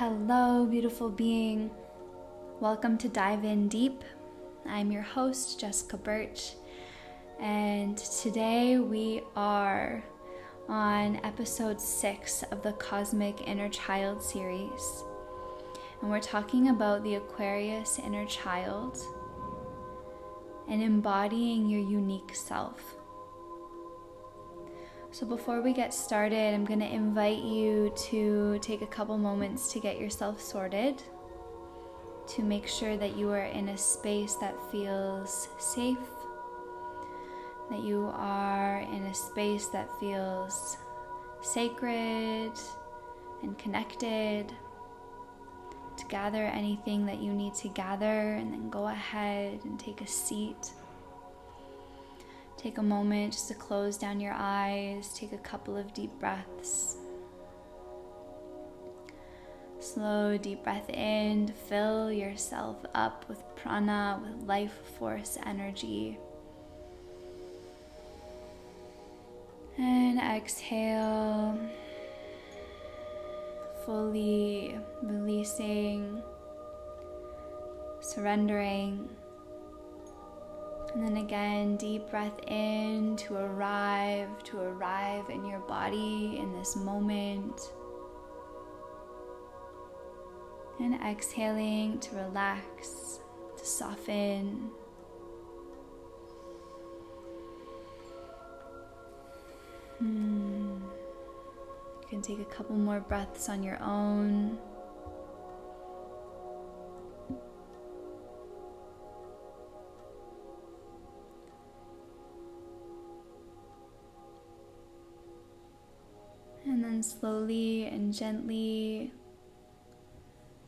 Hello, beautiful being. Welcome to Dive In Deep. I'm your host, Jessica Birch, and today we are on episode six of the Cosmic Inner Child series. And we're talking about the Aquarius inner child and embodying your unique self. So, before we get started, I'm going to invite you to take a couple moments to get yourself sorted, to make sure that you are in a space that feels safe, that you are in a space that feels sacred and connected. To gather anything that you need to gather, and then go ahead and take a seat. Take a moment just to close down your eyes, take a couple of deep breaths. Slow, deep breath in, fill yourself up with prana, with life force energy. And exhale, fully releasing, surrendering. And then again, deep breath in to arrive, to arrive in your body in this moment. And exhaling to relax, to soften. Hmm. You can take a couple more breaths on your own. Gently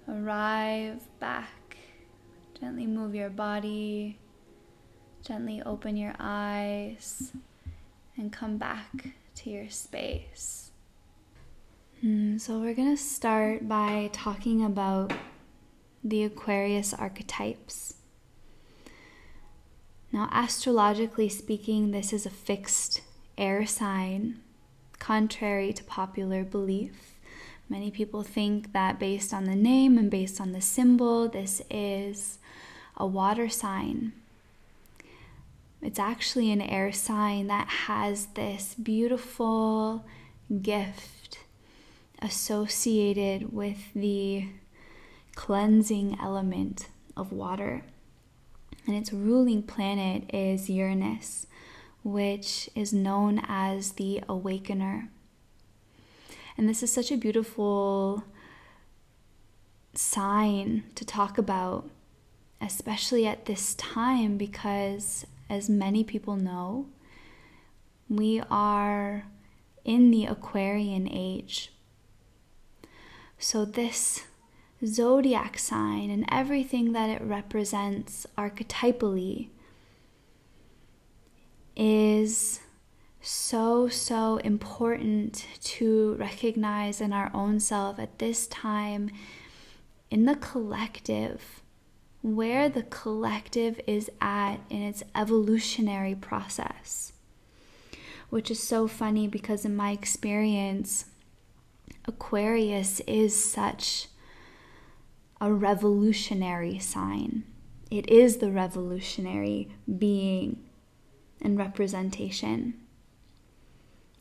arrive back. Gently move your body. Gently open your eyes and come back to your space. Mm, so, we're going to start by talking about the Aquarius archetypes. Now, astrologically speaking, this is a fixed air sign contrary to popular belief. Many people think that based on the name and based on the symbol, this is a water sign. It's actually an air sign that has this beautiful gift associated with the cleansing element of water. And its ruling planet is Uranus, which is known as the awakener. And this is such a beautiful sign to talk about, especially at this time, because as many people know, we are in the Aquarian age. So, this zodiac sign and everything that it represents archetypally is so, so important to recognize in our own self at this time in the collective, where the collective is at in its evolutionary process. Which is so funny because, in my experience, Aquarius is such a revolutionary sign. It is the revolutionary being and representation.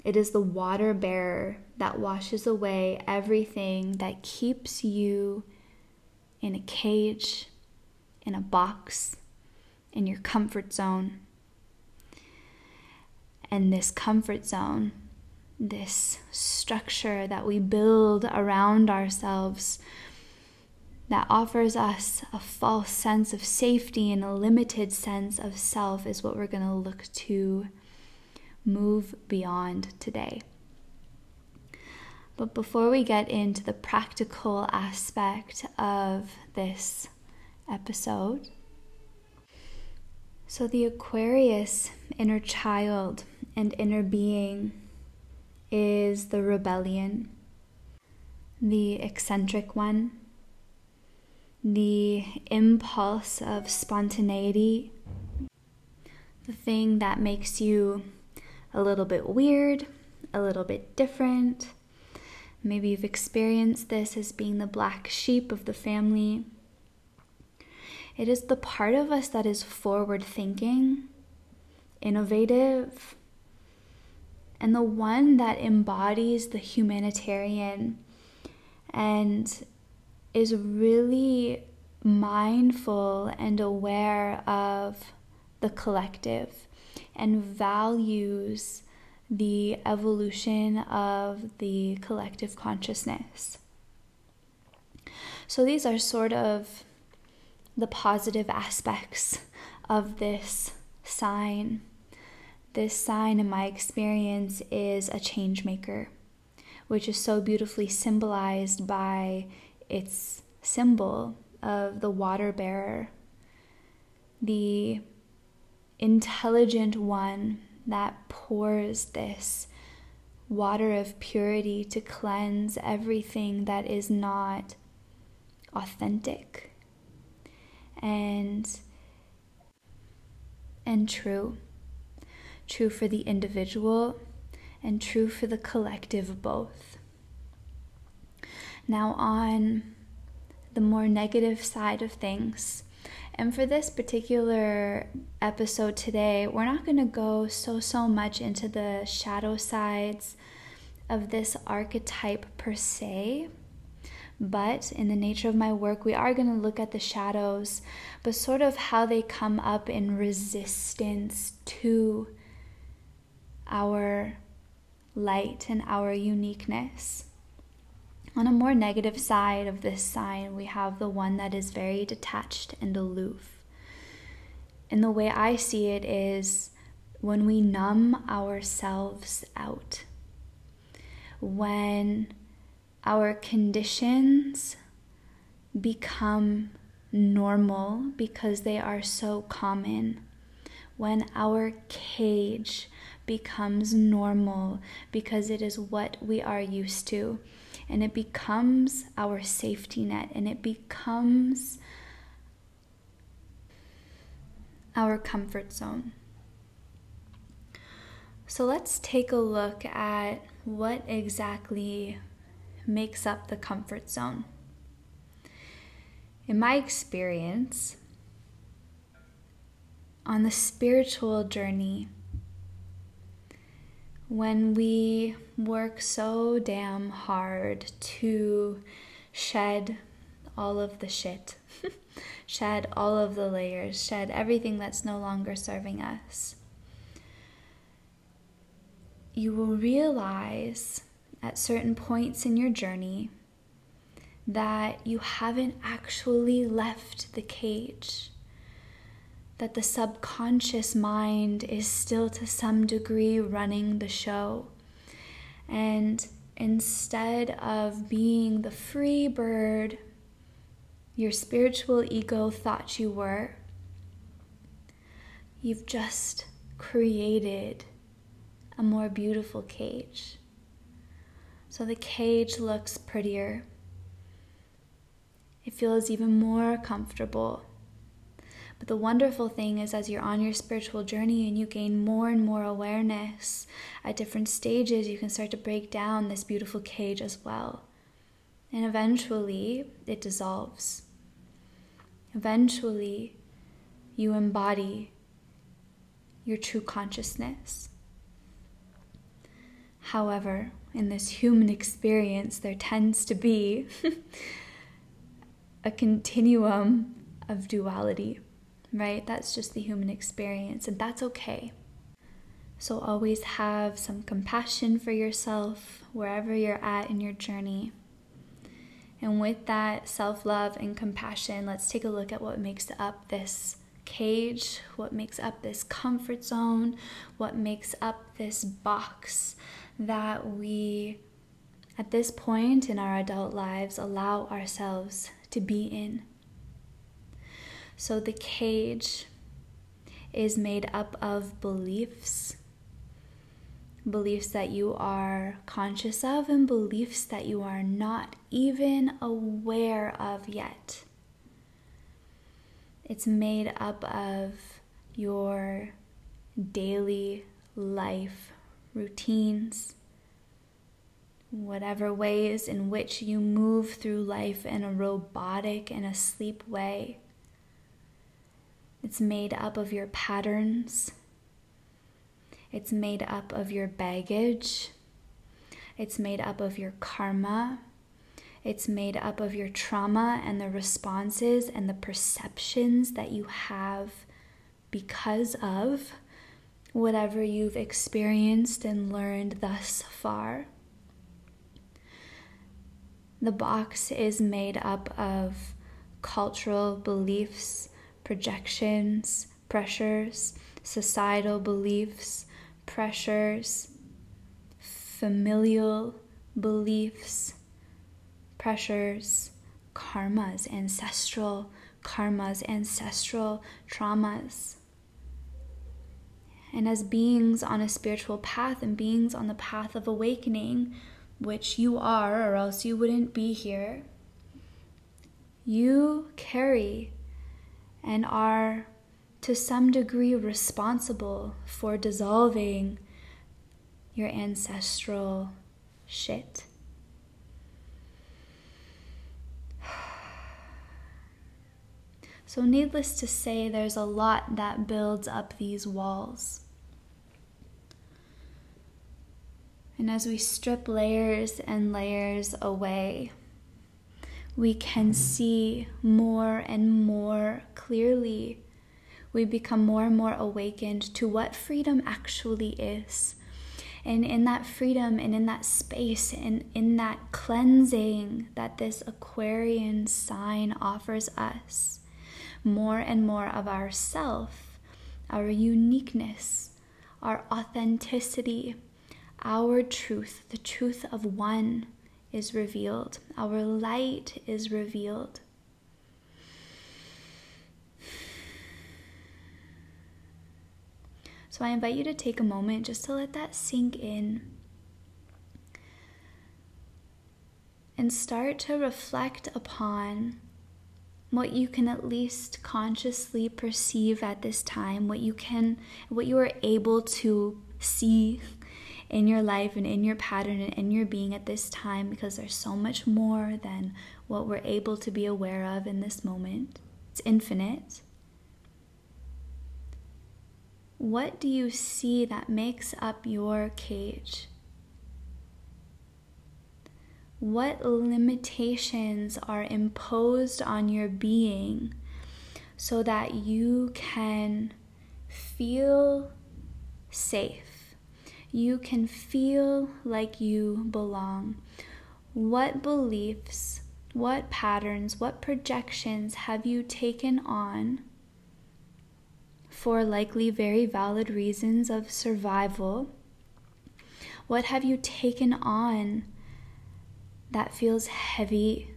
It is the water bearer that washes away everything that keeps you in a cage, in a box, in your comfort zone. And this comfort zone, this structure that we build around ourselves that offers us a false sense of safety and a limited sense of self is what we're going to look to move beyond today. But before we get into the practical aspect of this episode, so the Aquarius inner child and inner being is the rebellion, the eccentric one, the impulse of spontaneity, the thing that makes you a little bit weird, a little bit different, Maybe you've experienced this as being the black sheep of the family. It is the part of us that is forward thinking, innovative, and the one that embodies the humanitarian and is really mindful and aware of the collective and values the evolution of the collective consciousness. So, these are sort of the positive aspects of this sign. This sign, in my experience, is a change maker, which is so beautifully symbolized by its symbol of the water bearer, the intelligent one that pours this water of purity to cleanse everything that is not authentic and and true. True for the individual and true for the collective both. Now on the more negative side of things and for this particular episode today, we're not going to go so, so much into the shadow sides of this archetype per se. But in the nature of my work, we are going to look at the shadows, but sort of how they come up in resistance to our light and our uniqueness. On a more negative side of this sign, we have the one that is very detached and aloof. And the way I see it is when we numb ourselves out, when our conditions become normal because they are so common, when our cage becomes normal because it is what we are used to and it becomes our safety net and it becomes our comfort zone. So let's take a look at what exactly makes up the comfort zone. In my experience, on the spiritual journey, when we work so damn hard to shed all of the shit, shed all of the layers, shed everything that's no longer serving us, you will realize at certain points in your journey that you haven't actually left the cage that the subconscious mind is still to some degree running the show. And instead of being the free bird your spiritual ego thought you were, you've just created a more beautiful cage. So the cage looks prettier. It feels even more comfortable. But the wonderful thing is, as you're on your spiritual journey and you gain more and more awareness at different stages, you can start to break down this beautiful cage as well. And eventually, it dissolves. Eventually, you embody your true consciousness. However, in this human experience, there tends to be a continuum of duality right? That's just the human experience, and that's okay. So always have some compassion for yourself wherever you're at in your journey. And with that self love and compassion, let's take a look at what makes up this cage, what makes up this comfort zone, what makes up this box that we, at this point in our adult lives, allow ourselves to be in. So the cage is made up of beliefs beliefs that you are conscious of and beliefs that you are not even aware of yet. It's made up of your daily life routines, whatever ways in which you move through life in a robotic and asleep way. It's made up of your patterns. It's made up of your baggage. It's made up of your karma. It's made up of your trauma and the responses and the perceptions that you have because of whatever you've experienced and learned thus far. The box is made up of cultural beliefs, projections, pressures, societal beliefs, pressures, familial beliefs, pressures, karmas, ancestral karmas, ancestral traumas. And as beings on a spiritual path and beings on the path of awakening, which you are, or else you wouldn't be here, you carry and are to some degree responsible for dissolving your ancestral shit. So, needless to say, there's a lot that builds up these walls. And as we strip layers and layers away, we can see more and more clearly. We become more and more awakened to what freedom actually is. And in that freedom and in that space and in that cleansing that this Aquarian sign offers us, more and more of ourself, our uniqueness, our authenticity, our truth, the truth of one is revealed, our light is revealed. So I invite you to take a moment just to let that sink in and start to reflect upon what you can at least consciously perceive at this time, what you can what you are able to see in your life and in your pattern and in your being at this time because there's so much more than what we're able to be aware of in this moment. It's infinite. What do you see that makes up your cage? What limitations are imposed on your being so that you can feel safe? You can feel like you belong. What beliefs, what patterns, what projections have you taken on for likely very valid reasons of survival? What have you taken on that feels heavy,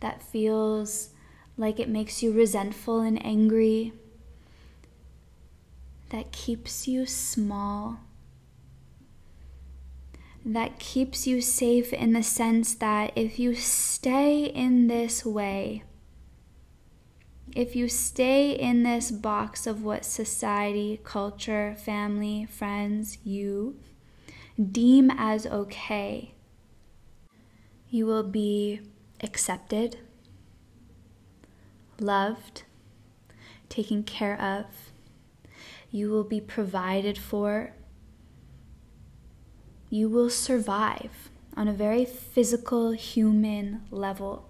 that feels like it makes you resentful and angry? That keeps you small, that keeps you safe in the sense that if you stay in this way, if you stay in this box of what society, culture, family, friends, you deem as okay, you will be accepted, loved, taken care of you will be provided for. You will survive on a very physical, human level.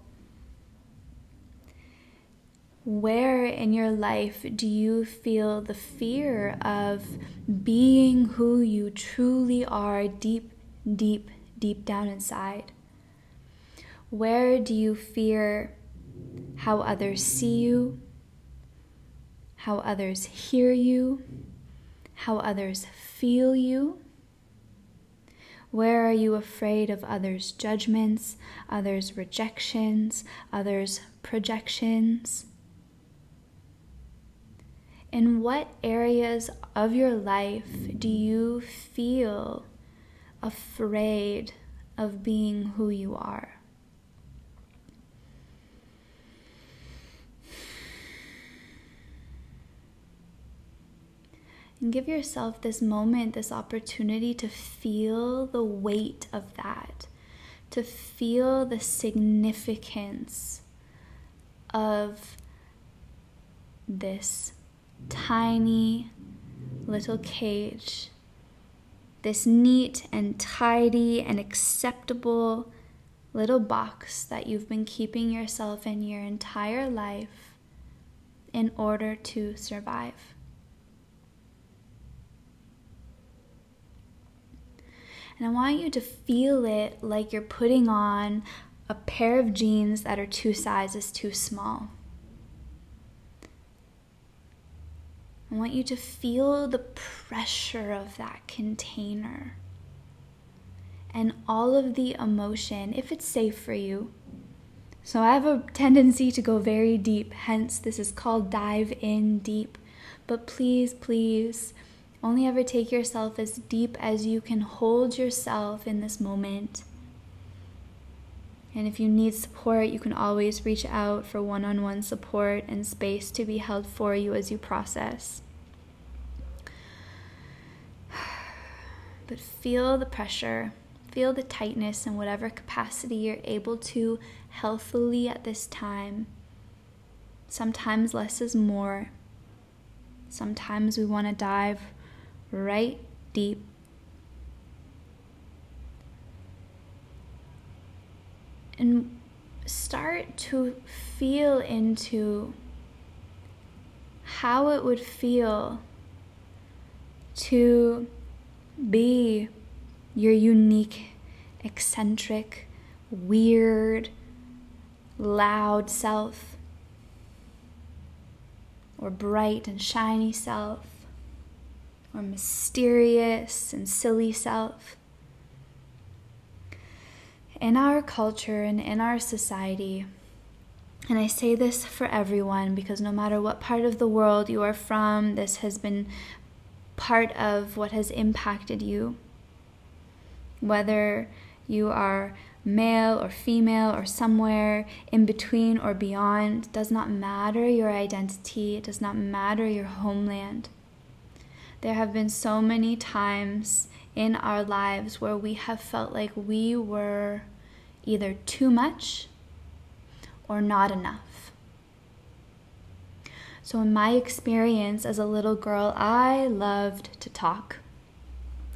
Where in your life do you feel the fear of being who you truly are deep, deep, deep down inside? Where do you fear how others see you, how others hear you, how others feel you. Where are you afraid of others' judgments, others' rejections, others' projections? In what areas of your life do you feel afraid of being who you are? And give yourself this moment, this opportunity to feel the weight of that, to feel the significance of this tiny little cage, this neat and tidy and acceptable little box that you've been keeping yourself in your entire life in order to survive. And I want you to feel it like you're putting on a pair of jeans that are two sizes too small. I want you to feel the pressure of that container and all of the emotion, if it's safe for you. So I have a tendency to go very deep, hence, this is called dive in deep. But please, please, only ever take yourself as deep as you can hold yourself in this moment. And if you need support, you can always reach out for one on one support and space to be held for you as you process. But feel the pressure, feel the tightness in whatever capacity you're able to healthily at this time. Sometimes less is more. Sometimes we want to dive right deep. And start to feel into how it would feel to be your unique, eccentric, weird, loud self, or bright and shiny self or mysterious and silly self. In our culture and in our society, and I say this for everyone because no matter what part of the world you are from, this has been part of what has impacted you. Whether you are male or female or somewhere in between or beyond, does not matter your identity, it does not matter your homeland. There have been so many times in our lives where we have felt like we were either too much or not enough. So, in my experience as a little girl, I loved to talk.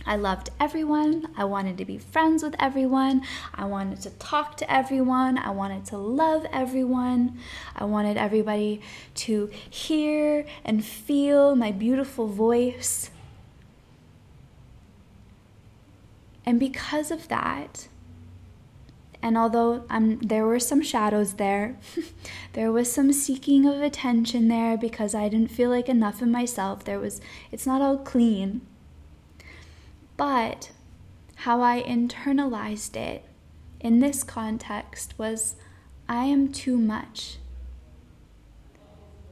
I loved everyone. I wanted to be friends with everyone. I wanted to talk to everyone. I wanted to love everyone. I wanted everybody to hear and feel my beautiful voice. And because of that, and although there were some shadows there, there was some seeking of attention there because I didn't feel like enough in myself. There was, it's not all clean. But how I internalized it in this context was I am too much.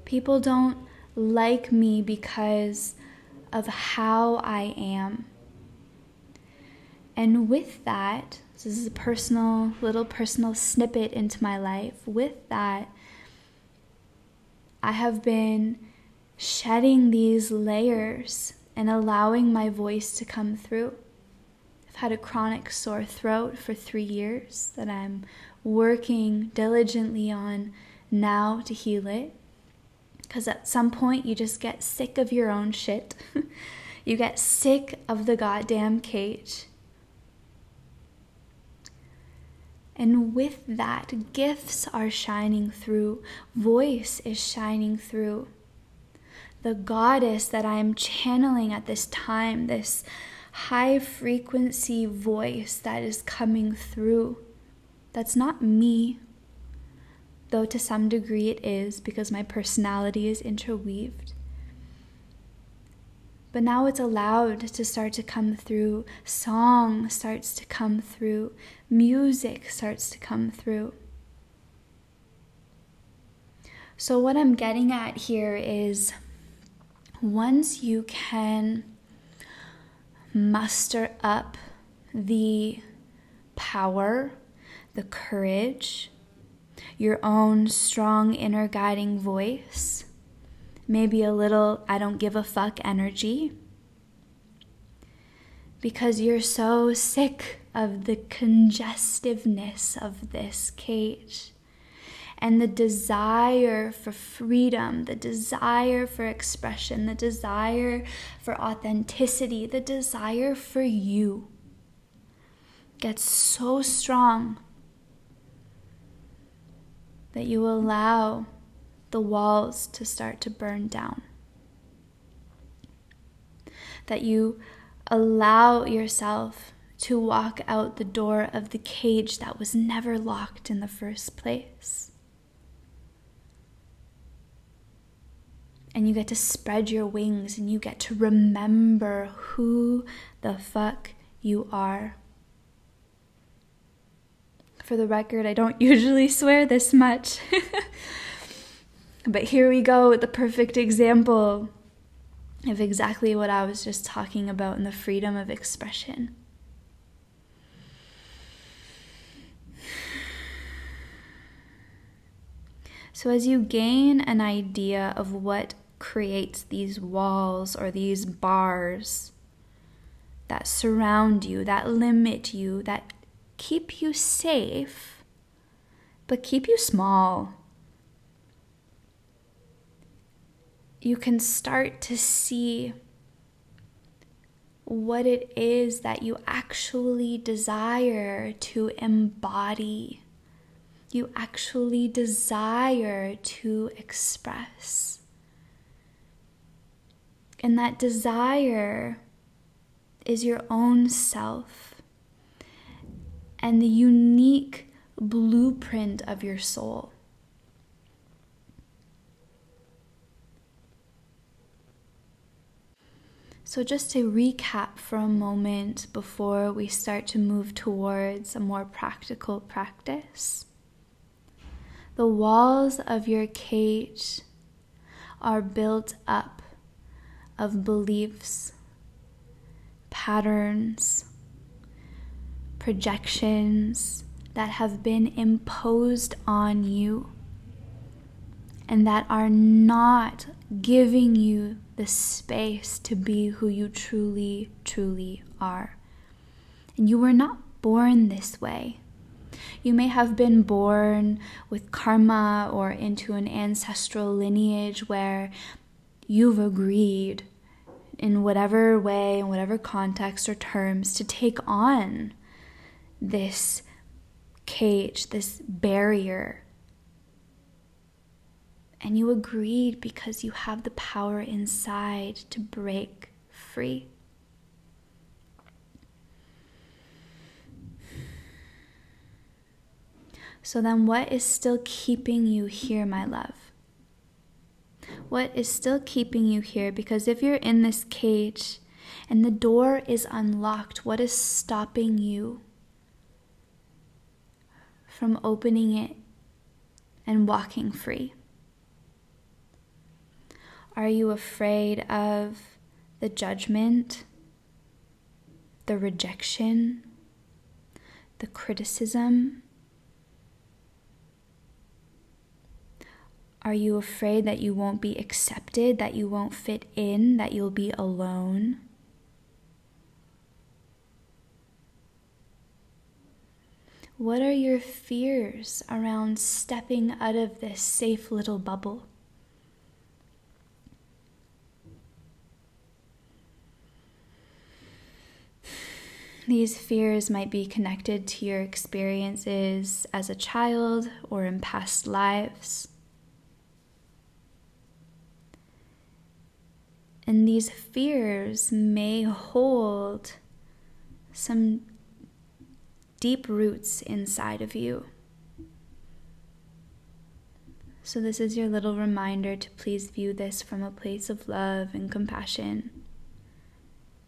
People don't like me because of how I am. And with that, this is a personal, little personal snippet into my life. With that, I have been shedding these layers and allowing my voice to come through. I've had a chronic sore throat for three years that I'm working diligently on now to heal it. Because at some point, you just get sick of your own shit. you get sick of the goddamn cage. And with that, gifts are shining through, voice is shining through the goddess that I am channeling at this time, this high frequency voice that is coming through. That's not me, though to some degree it is because my personality is interweaved. But now it's allowed to start to come through. Song starts to come through. Music starts to come through. So, what I'm getting at here is once you can muster up the power, the courage, your own strong inner guiding voice, maybe a little I don't give a fuck energy, because you're so sick of the congestiveness of this cage and the desire for freedom, the desire for expression, the desire for authenticity, the desire for you gets so strong that you allow the walls to start to burn down. That you allow yourself to walk out the door of the cage that was never locked in the first place. And you get to spread your wings and you get to remember who the fuck you are. For the record, I don't usually swear this much. but here we go with the perfect example of exactly what I was just talking about in the freedom of expression. So, as you gain an idea of what creates these walls or these bars that surround you, that limit you, that keep you safe, but keep you small. You can start to see what it is that you actually desire to embody, you actually desire to express. And that desire is your own self and the unique blueprint of your soul. So, just to recap for a moment before we start to move towards a more practical practice, the walls of your cage are built up of beliefs, patterns, projections that have been imposed on you and that are not giving you the space to be who you truly, truly are. And you were not born this way. You may have been born with karma or into an ancestral lineage where you've agreed in whatever way, in whatever context or terms, to take on this cage, this barrier. And you agreed because you have the power inside to break free. So then, what is still keeping you here, my love? What is still keeping you here? Because if you're in this cage and the door is unlocked, what is stopping you from opening it and walking free? Are you afraid of the judgment, the rejection, the criticism? Are you afraid that you won't be accepted, that you won't fit in, that you'll be alone? What are your fears around stepping out of this safe little bubble? These fears might be connected to your experiences as a child or in past lives. And these fears may hold some deep roots inside of you. So, this is your little reminder to please view this from a place of love and compassion.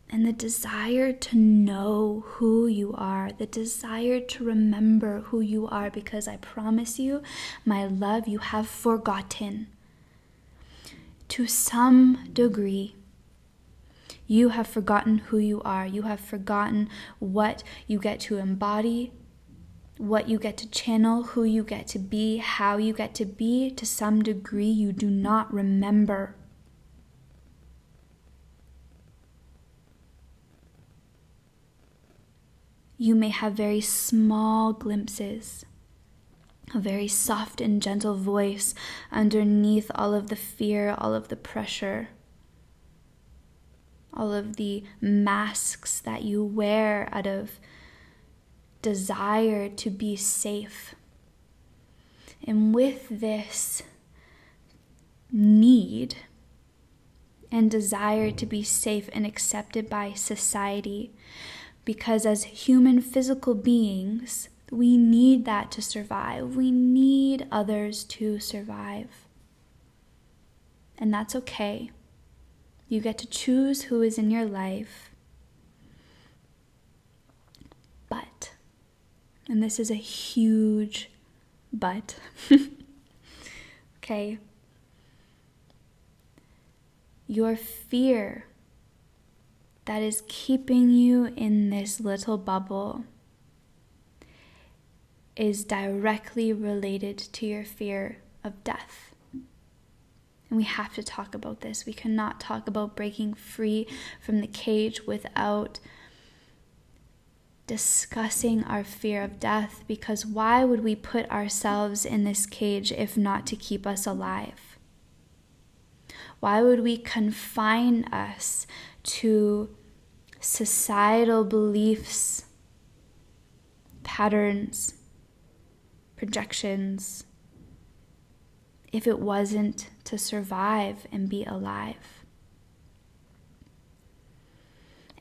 And the desire to know who you are, the desire to remember who you are, because I promise you, my love, you have forgotten. To some degree, you have forgotten who you are. You have forgotten what you get to embody, what you get to channel, who you get to be, how you get to be. To some degree, you do not remember. you may have very small glimpses, a very soft and gentle voice underneath all of the fear, all of the pressure, all of the masks that you wear out of desire to be safe. And with this need and desire to be safe and accepted by society, because as human physical beings, we need that to survive. We need others to survive. And that's okay. You get to choose who is in your life. But, and this is a huge but, okay, your fear that is keeping you in this little bubble is directly related to your fear of death. And we have to talk about this. We cannot talk about breaking free from the cage without discussing our fear of death because why would we put ourselves in this cage if not to keep us alive? Why would we confine us to societal beliefs, patterns, projections, if it wasn't to survive and be alive.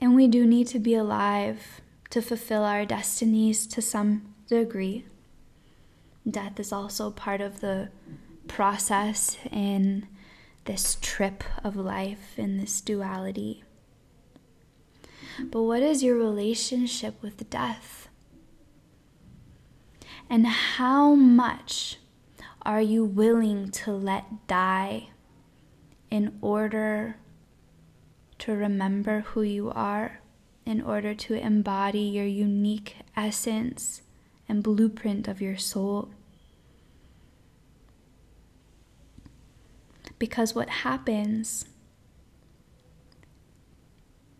And we do need to be alive to fulfill our destinies to some degree. Death is also part of the process in this trip of life, in this duality. But what is your relationship with death? And how much are you willing to let die in order to remember who you are, in order to embody your unique essence and blueprint of your soul? Because what happens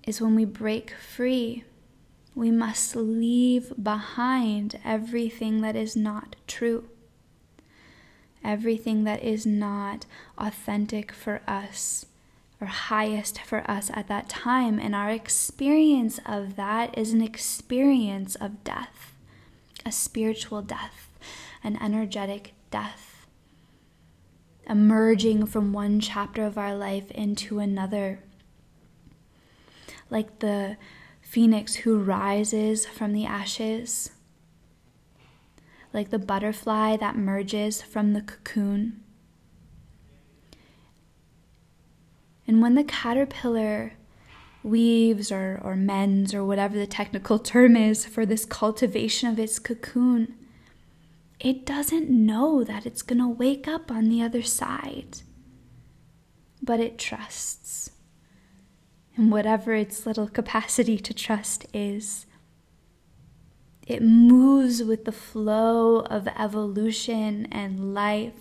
is when we break free, we must leave behind everything that is not true, everything that is not authentic for us or highest for us at that time. And our experience of that is an experience of death, a spiritual death, an energetic death, emerging from one chapter of our life into another like the phoenix who rises from the ashes, like the butterfly that merges from the cocoon. And when the caterpillar weaves or, or mends, or whatever the technical term is for this cultivation of its cocoon, it doesn't know that it's going to wake up on the other side, but it trusts and whatever its little capacity to trust is. It moves with the flow of evolution and life.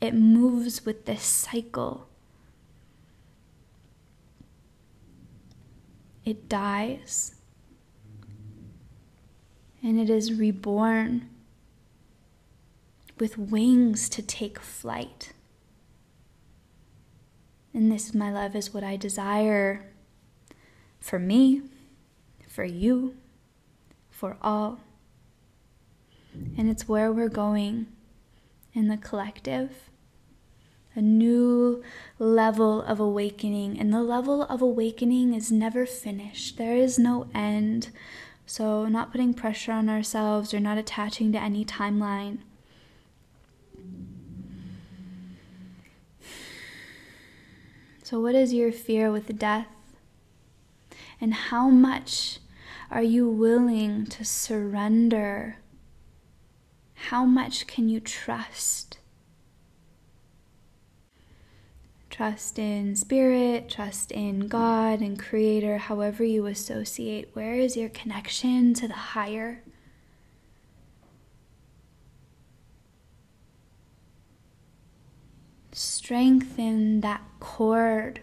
It moves with this cycle. It dies and it is reborn with wings to take flight. And this, my love, is what I desire for me, for you, for all. And it's where we're going in the collective. A new level of awakening. And the level of awakening is never finished, there is no end. So, not putting pressure on ourselves or not attaching to any timeline. So, what is your fear with death? And how much are you willing to surrender? How much can you trust? Trust in spirit, trust in God and Creator, however you associate. Where is your connection to the higher? Strengthen that cord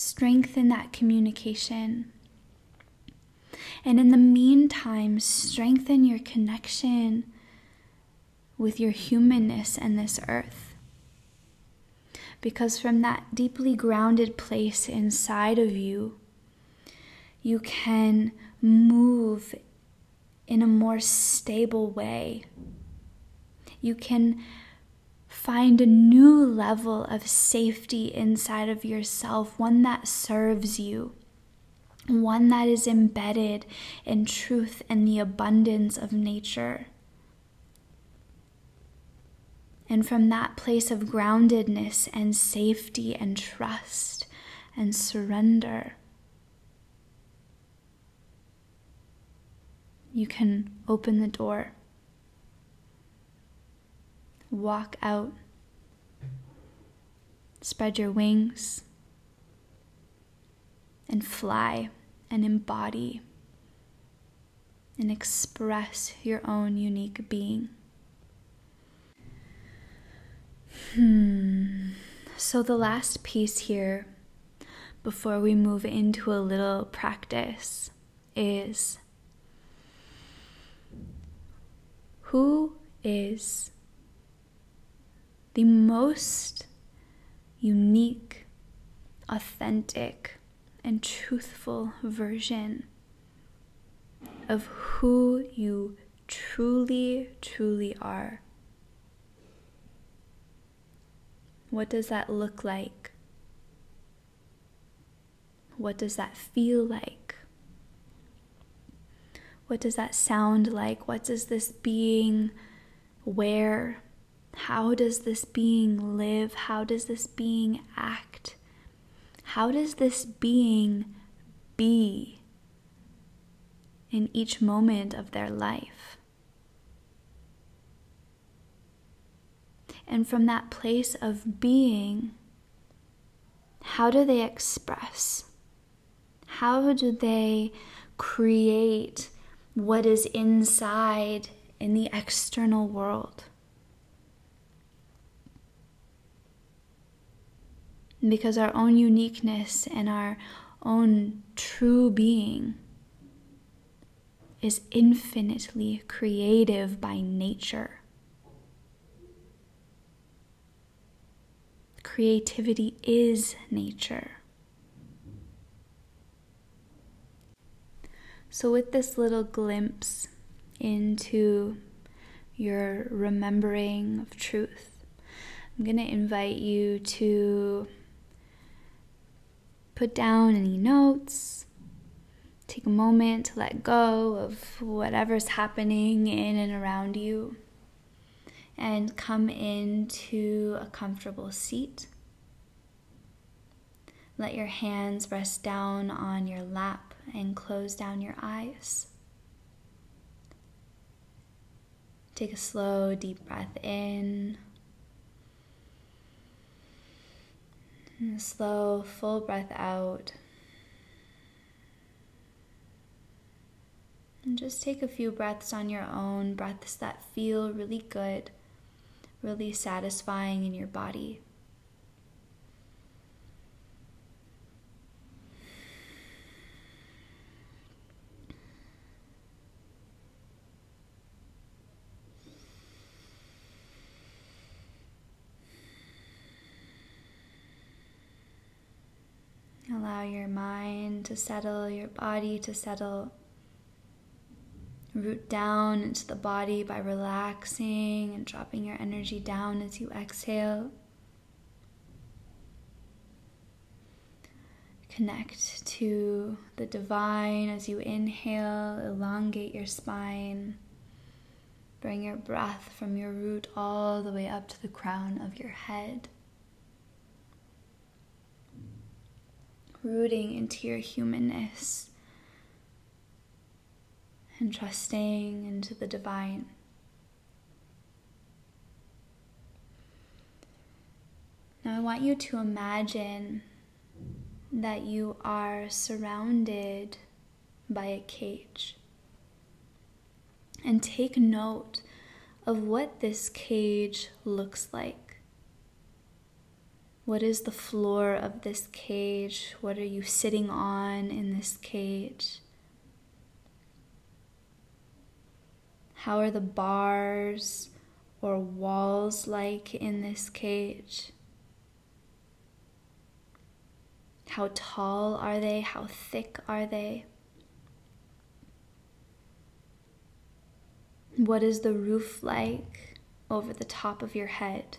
strengthen that communication. And in the meantime, strengthen your connection with your humanness and this earth. Because from that deeply grounded place inside of you, you can move in a more stable way. You can find a new level of safety inside of yourself, one that serves you, one that is embedded in truth and the abundance of nature. And from that place of groundedness and safety and trust and surrender, you can open the door, walk out, spread your wings, and fly and embody and express your own unique being. Hmm. So, the last piece here before we move into a little practice is who is the most unique, authentic, and truthful version of who you truly, truly are. What does that look like? What does that feel like? What does that sound like? What does this being wear? How does this being live? How does this being act? How does this being be in each moment of their life? And from that place of being, how do they express? How do they create what is inside in the external world? Because our own uniqueness and our own true being is infinitely creative by nature. creativity is nature. So, with this little glimpse into your remembering of truth, I'm going to invite you to put down any notes, take a moment to let go of whatever's happening in and around you and come into a comfortable seat. Let your hands rest down on your lap and close down your eyes. Take a slow, deep breath in. And slow, full breath out. And just take a few breaths on your own, breaths that feel really good really satisfying in your body. Allow your mind to settle, your body to settle. Root down into the body by relaxing and dropping your energy down as you exhale. Connect to the divine as you inhale, elongate your spine. Bring your breath from your root all the way up to the crown of your head. Rooting into your humanness and trusting into the divine. Now, I want you to imagine that you are surrounded by a cage. And take note of what this cage looks like. What is the floor of this cage? What are you sitting on in this cage? How are the bars or walls like in this cage? How tall are they? How thick are they? What is the roof like over the top of your head?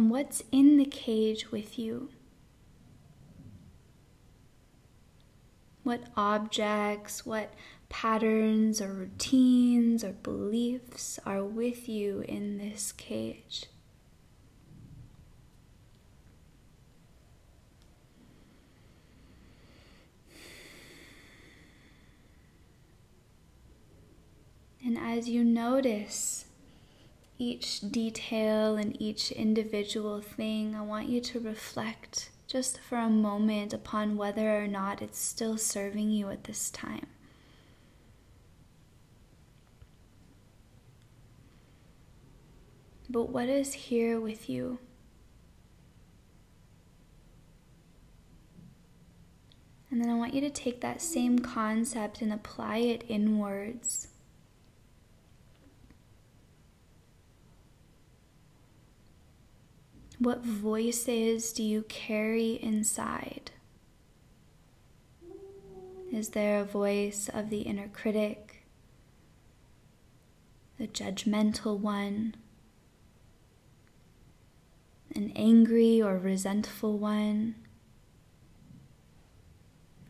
And what's in the cage with you? What objects, what patterns or routines or beliefs are with you in this cage? And as you notice each detail and each individual thing, I want you to reflect just for a moment upon whether or not it's still serving you at this time. But what is here with you? And then I want you to take that same concept and apply it inwards. What voices do you carry inside? Is there a voice of the inner critic, the judgmental one, an angry or resentful one,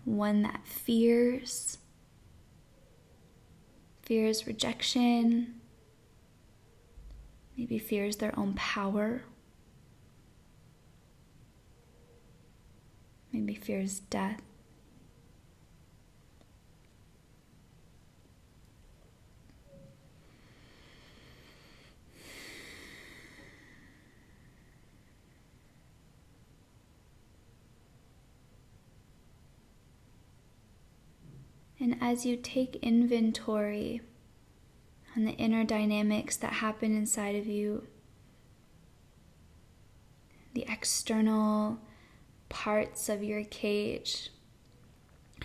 one that fears, fears rejection, maybe fears their own power? Maybe fears death. And as you take inventory on the inner dynamics that happen inside of you, the external parts of your cage.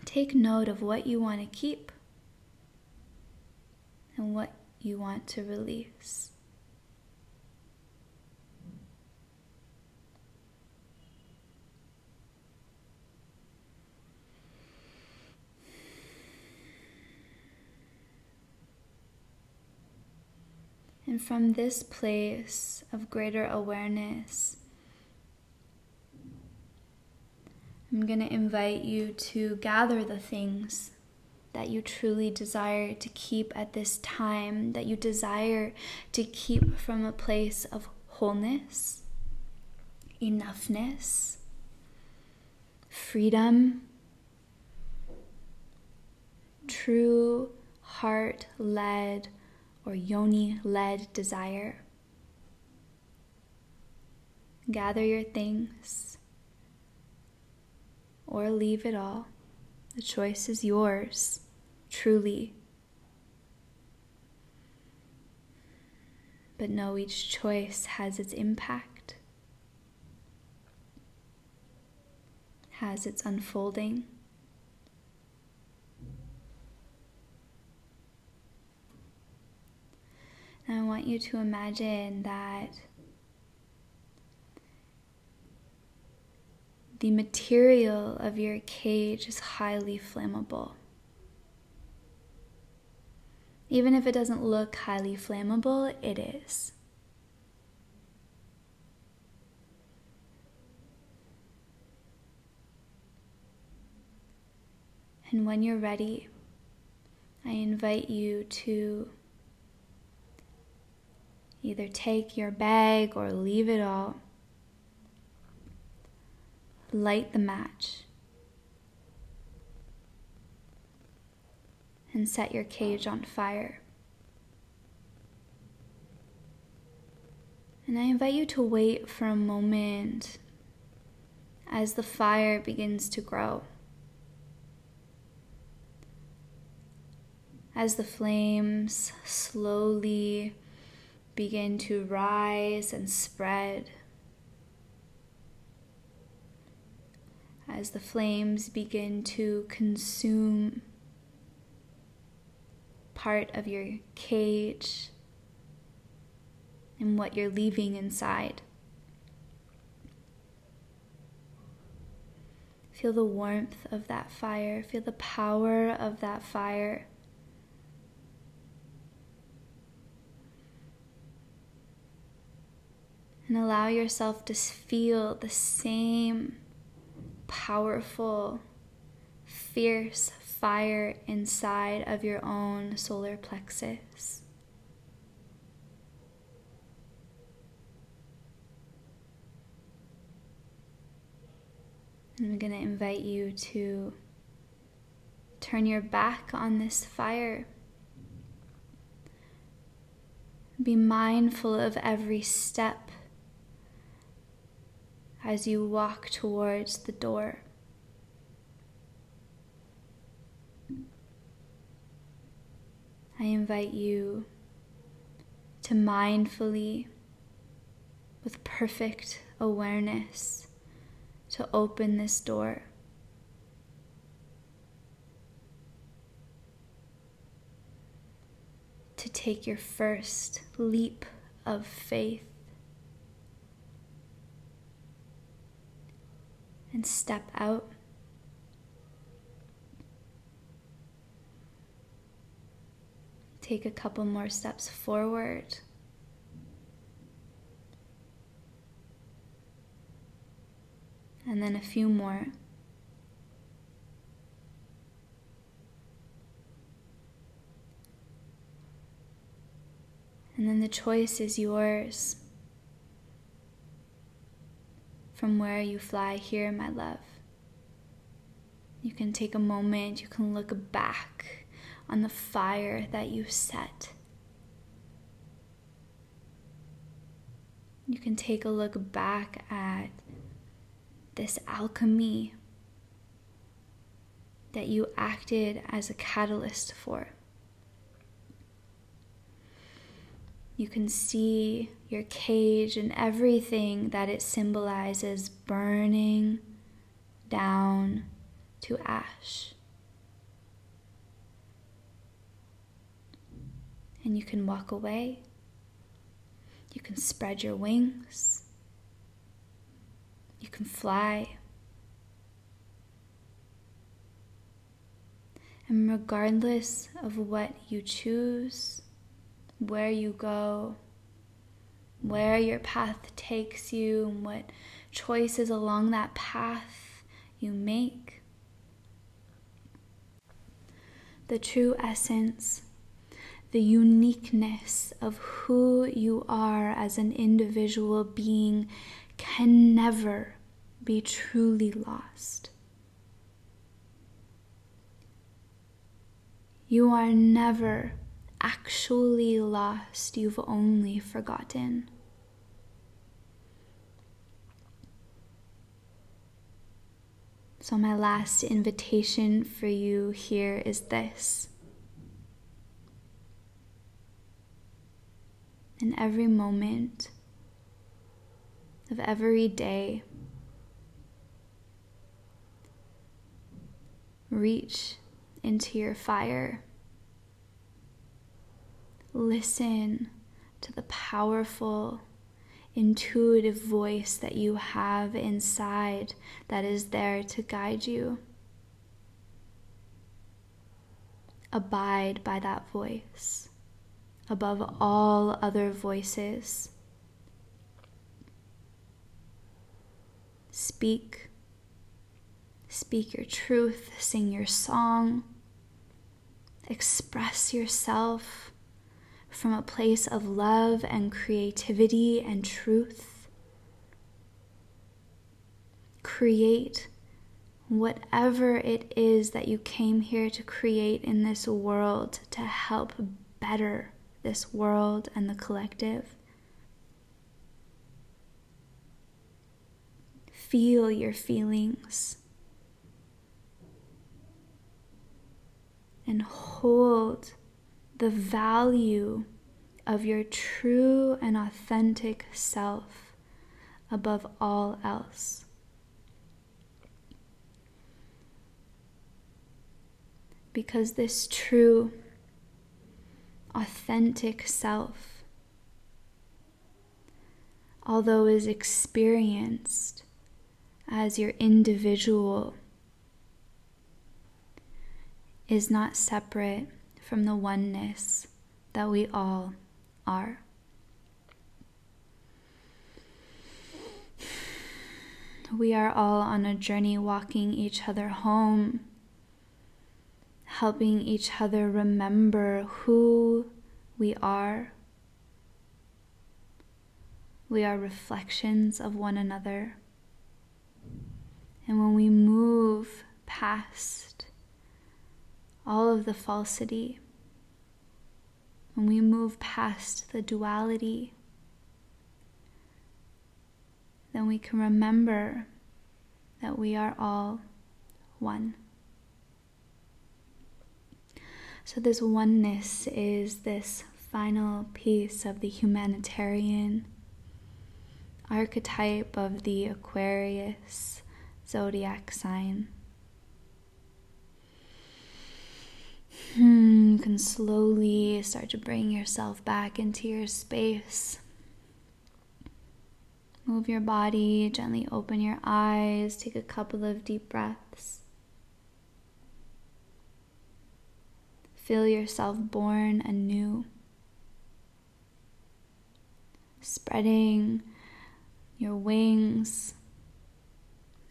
Take note of what you want to keep and what you want to release. And from this place of greater awareness, I'm going to invite you to gather the things that you truly desire to keep at this time, that you desire to keep from a place of wholeness, enoughness, freedom, true heart led or yoni led desire. Gather your things or leave it all. The choice is yours, truly. But know each choice has its impact, has its unfolding. And I want you to imagine that the material of your cage is highly flammable. Even if it doesn't look highly flammable, it is. And when you're ready, I invite you to either take your bag or leave it all light the match and set your cage on fire. And I invite you to wait for a moment as the fire begins to grow. As the flames slowly begin to rise and spread as the flames begin to consume part of your cage and what you're leaving inside. Feel the warmth of that fire, feel the power of that fire. And allow yourself to feel the same powerful, fierce fire inside of your own solar plexus. I'm going to invite you to turn your back on this fire. Be mindful of every step as you walk towards the door. I invite you to mindfully, with perfect awareness, to open this door. To take your first leap of faith and step out. Take a couple more steps forward. and then a few more. And then the choice is yours from where you fly here, my love. You can take a moment, you can look back on the fire that you set. You can take a look back at this alchemy that you acted as a catalyst for. You can see your cage and everything that it symbolizes burning down to ash. And you can walk away. You can spread your wings. You can fly. And regardless of what you choose, where you go, where your path takes you, and what choices along that path you make, the true essence, the uniqueness of who you are as an individual being can never be truly lost. You are never actually lost, you've only forgotten. So, my last invitation for you here is this. In every moment of every day, reach into your fire. Listen to the powerful, intuitive voice that you have inside that is there to guide you. Abide by that voice above all other voices. Speak Speak your truth, sing your song, express yourself from a place of love and creativity and truth. Create whatever it is that you came here to create in this world to help better this world and the collective. Feel your feelings. and hold the value of your true and authentic self above all else. Because this true, authentic self, although is experienced as your individual, is not separate from the oneness that we all are. We are all on a journey walking each other home, helping each other remember who we are. We are reflections of one another. And when we move past all of the falsity, when we move past the duality, then we can remember that we are all one. So, this oneness is this final piece of the humanitarian archetype of the Aquarius zodiac sign. Hmm, you can slowly start to bring yourself back into your space. Move your body, gently open your eyes, take a couple of deep breaths. Feel yourself born anew, spreading your wings,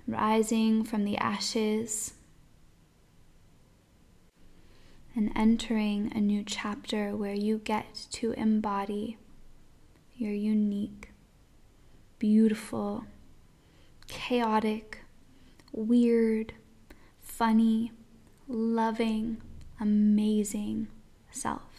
rising from the ashes, and entering a new chapter where you get to embody your unique beautiful, chaotic, weird, funny, loving, amazing self.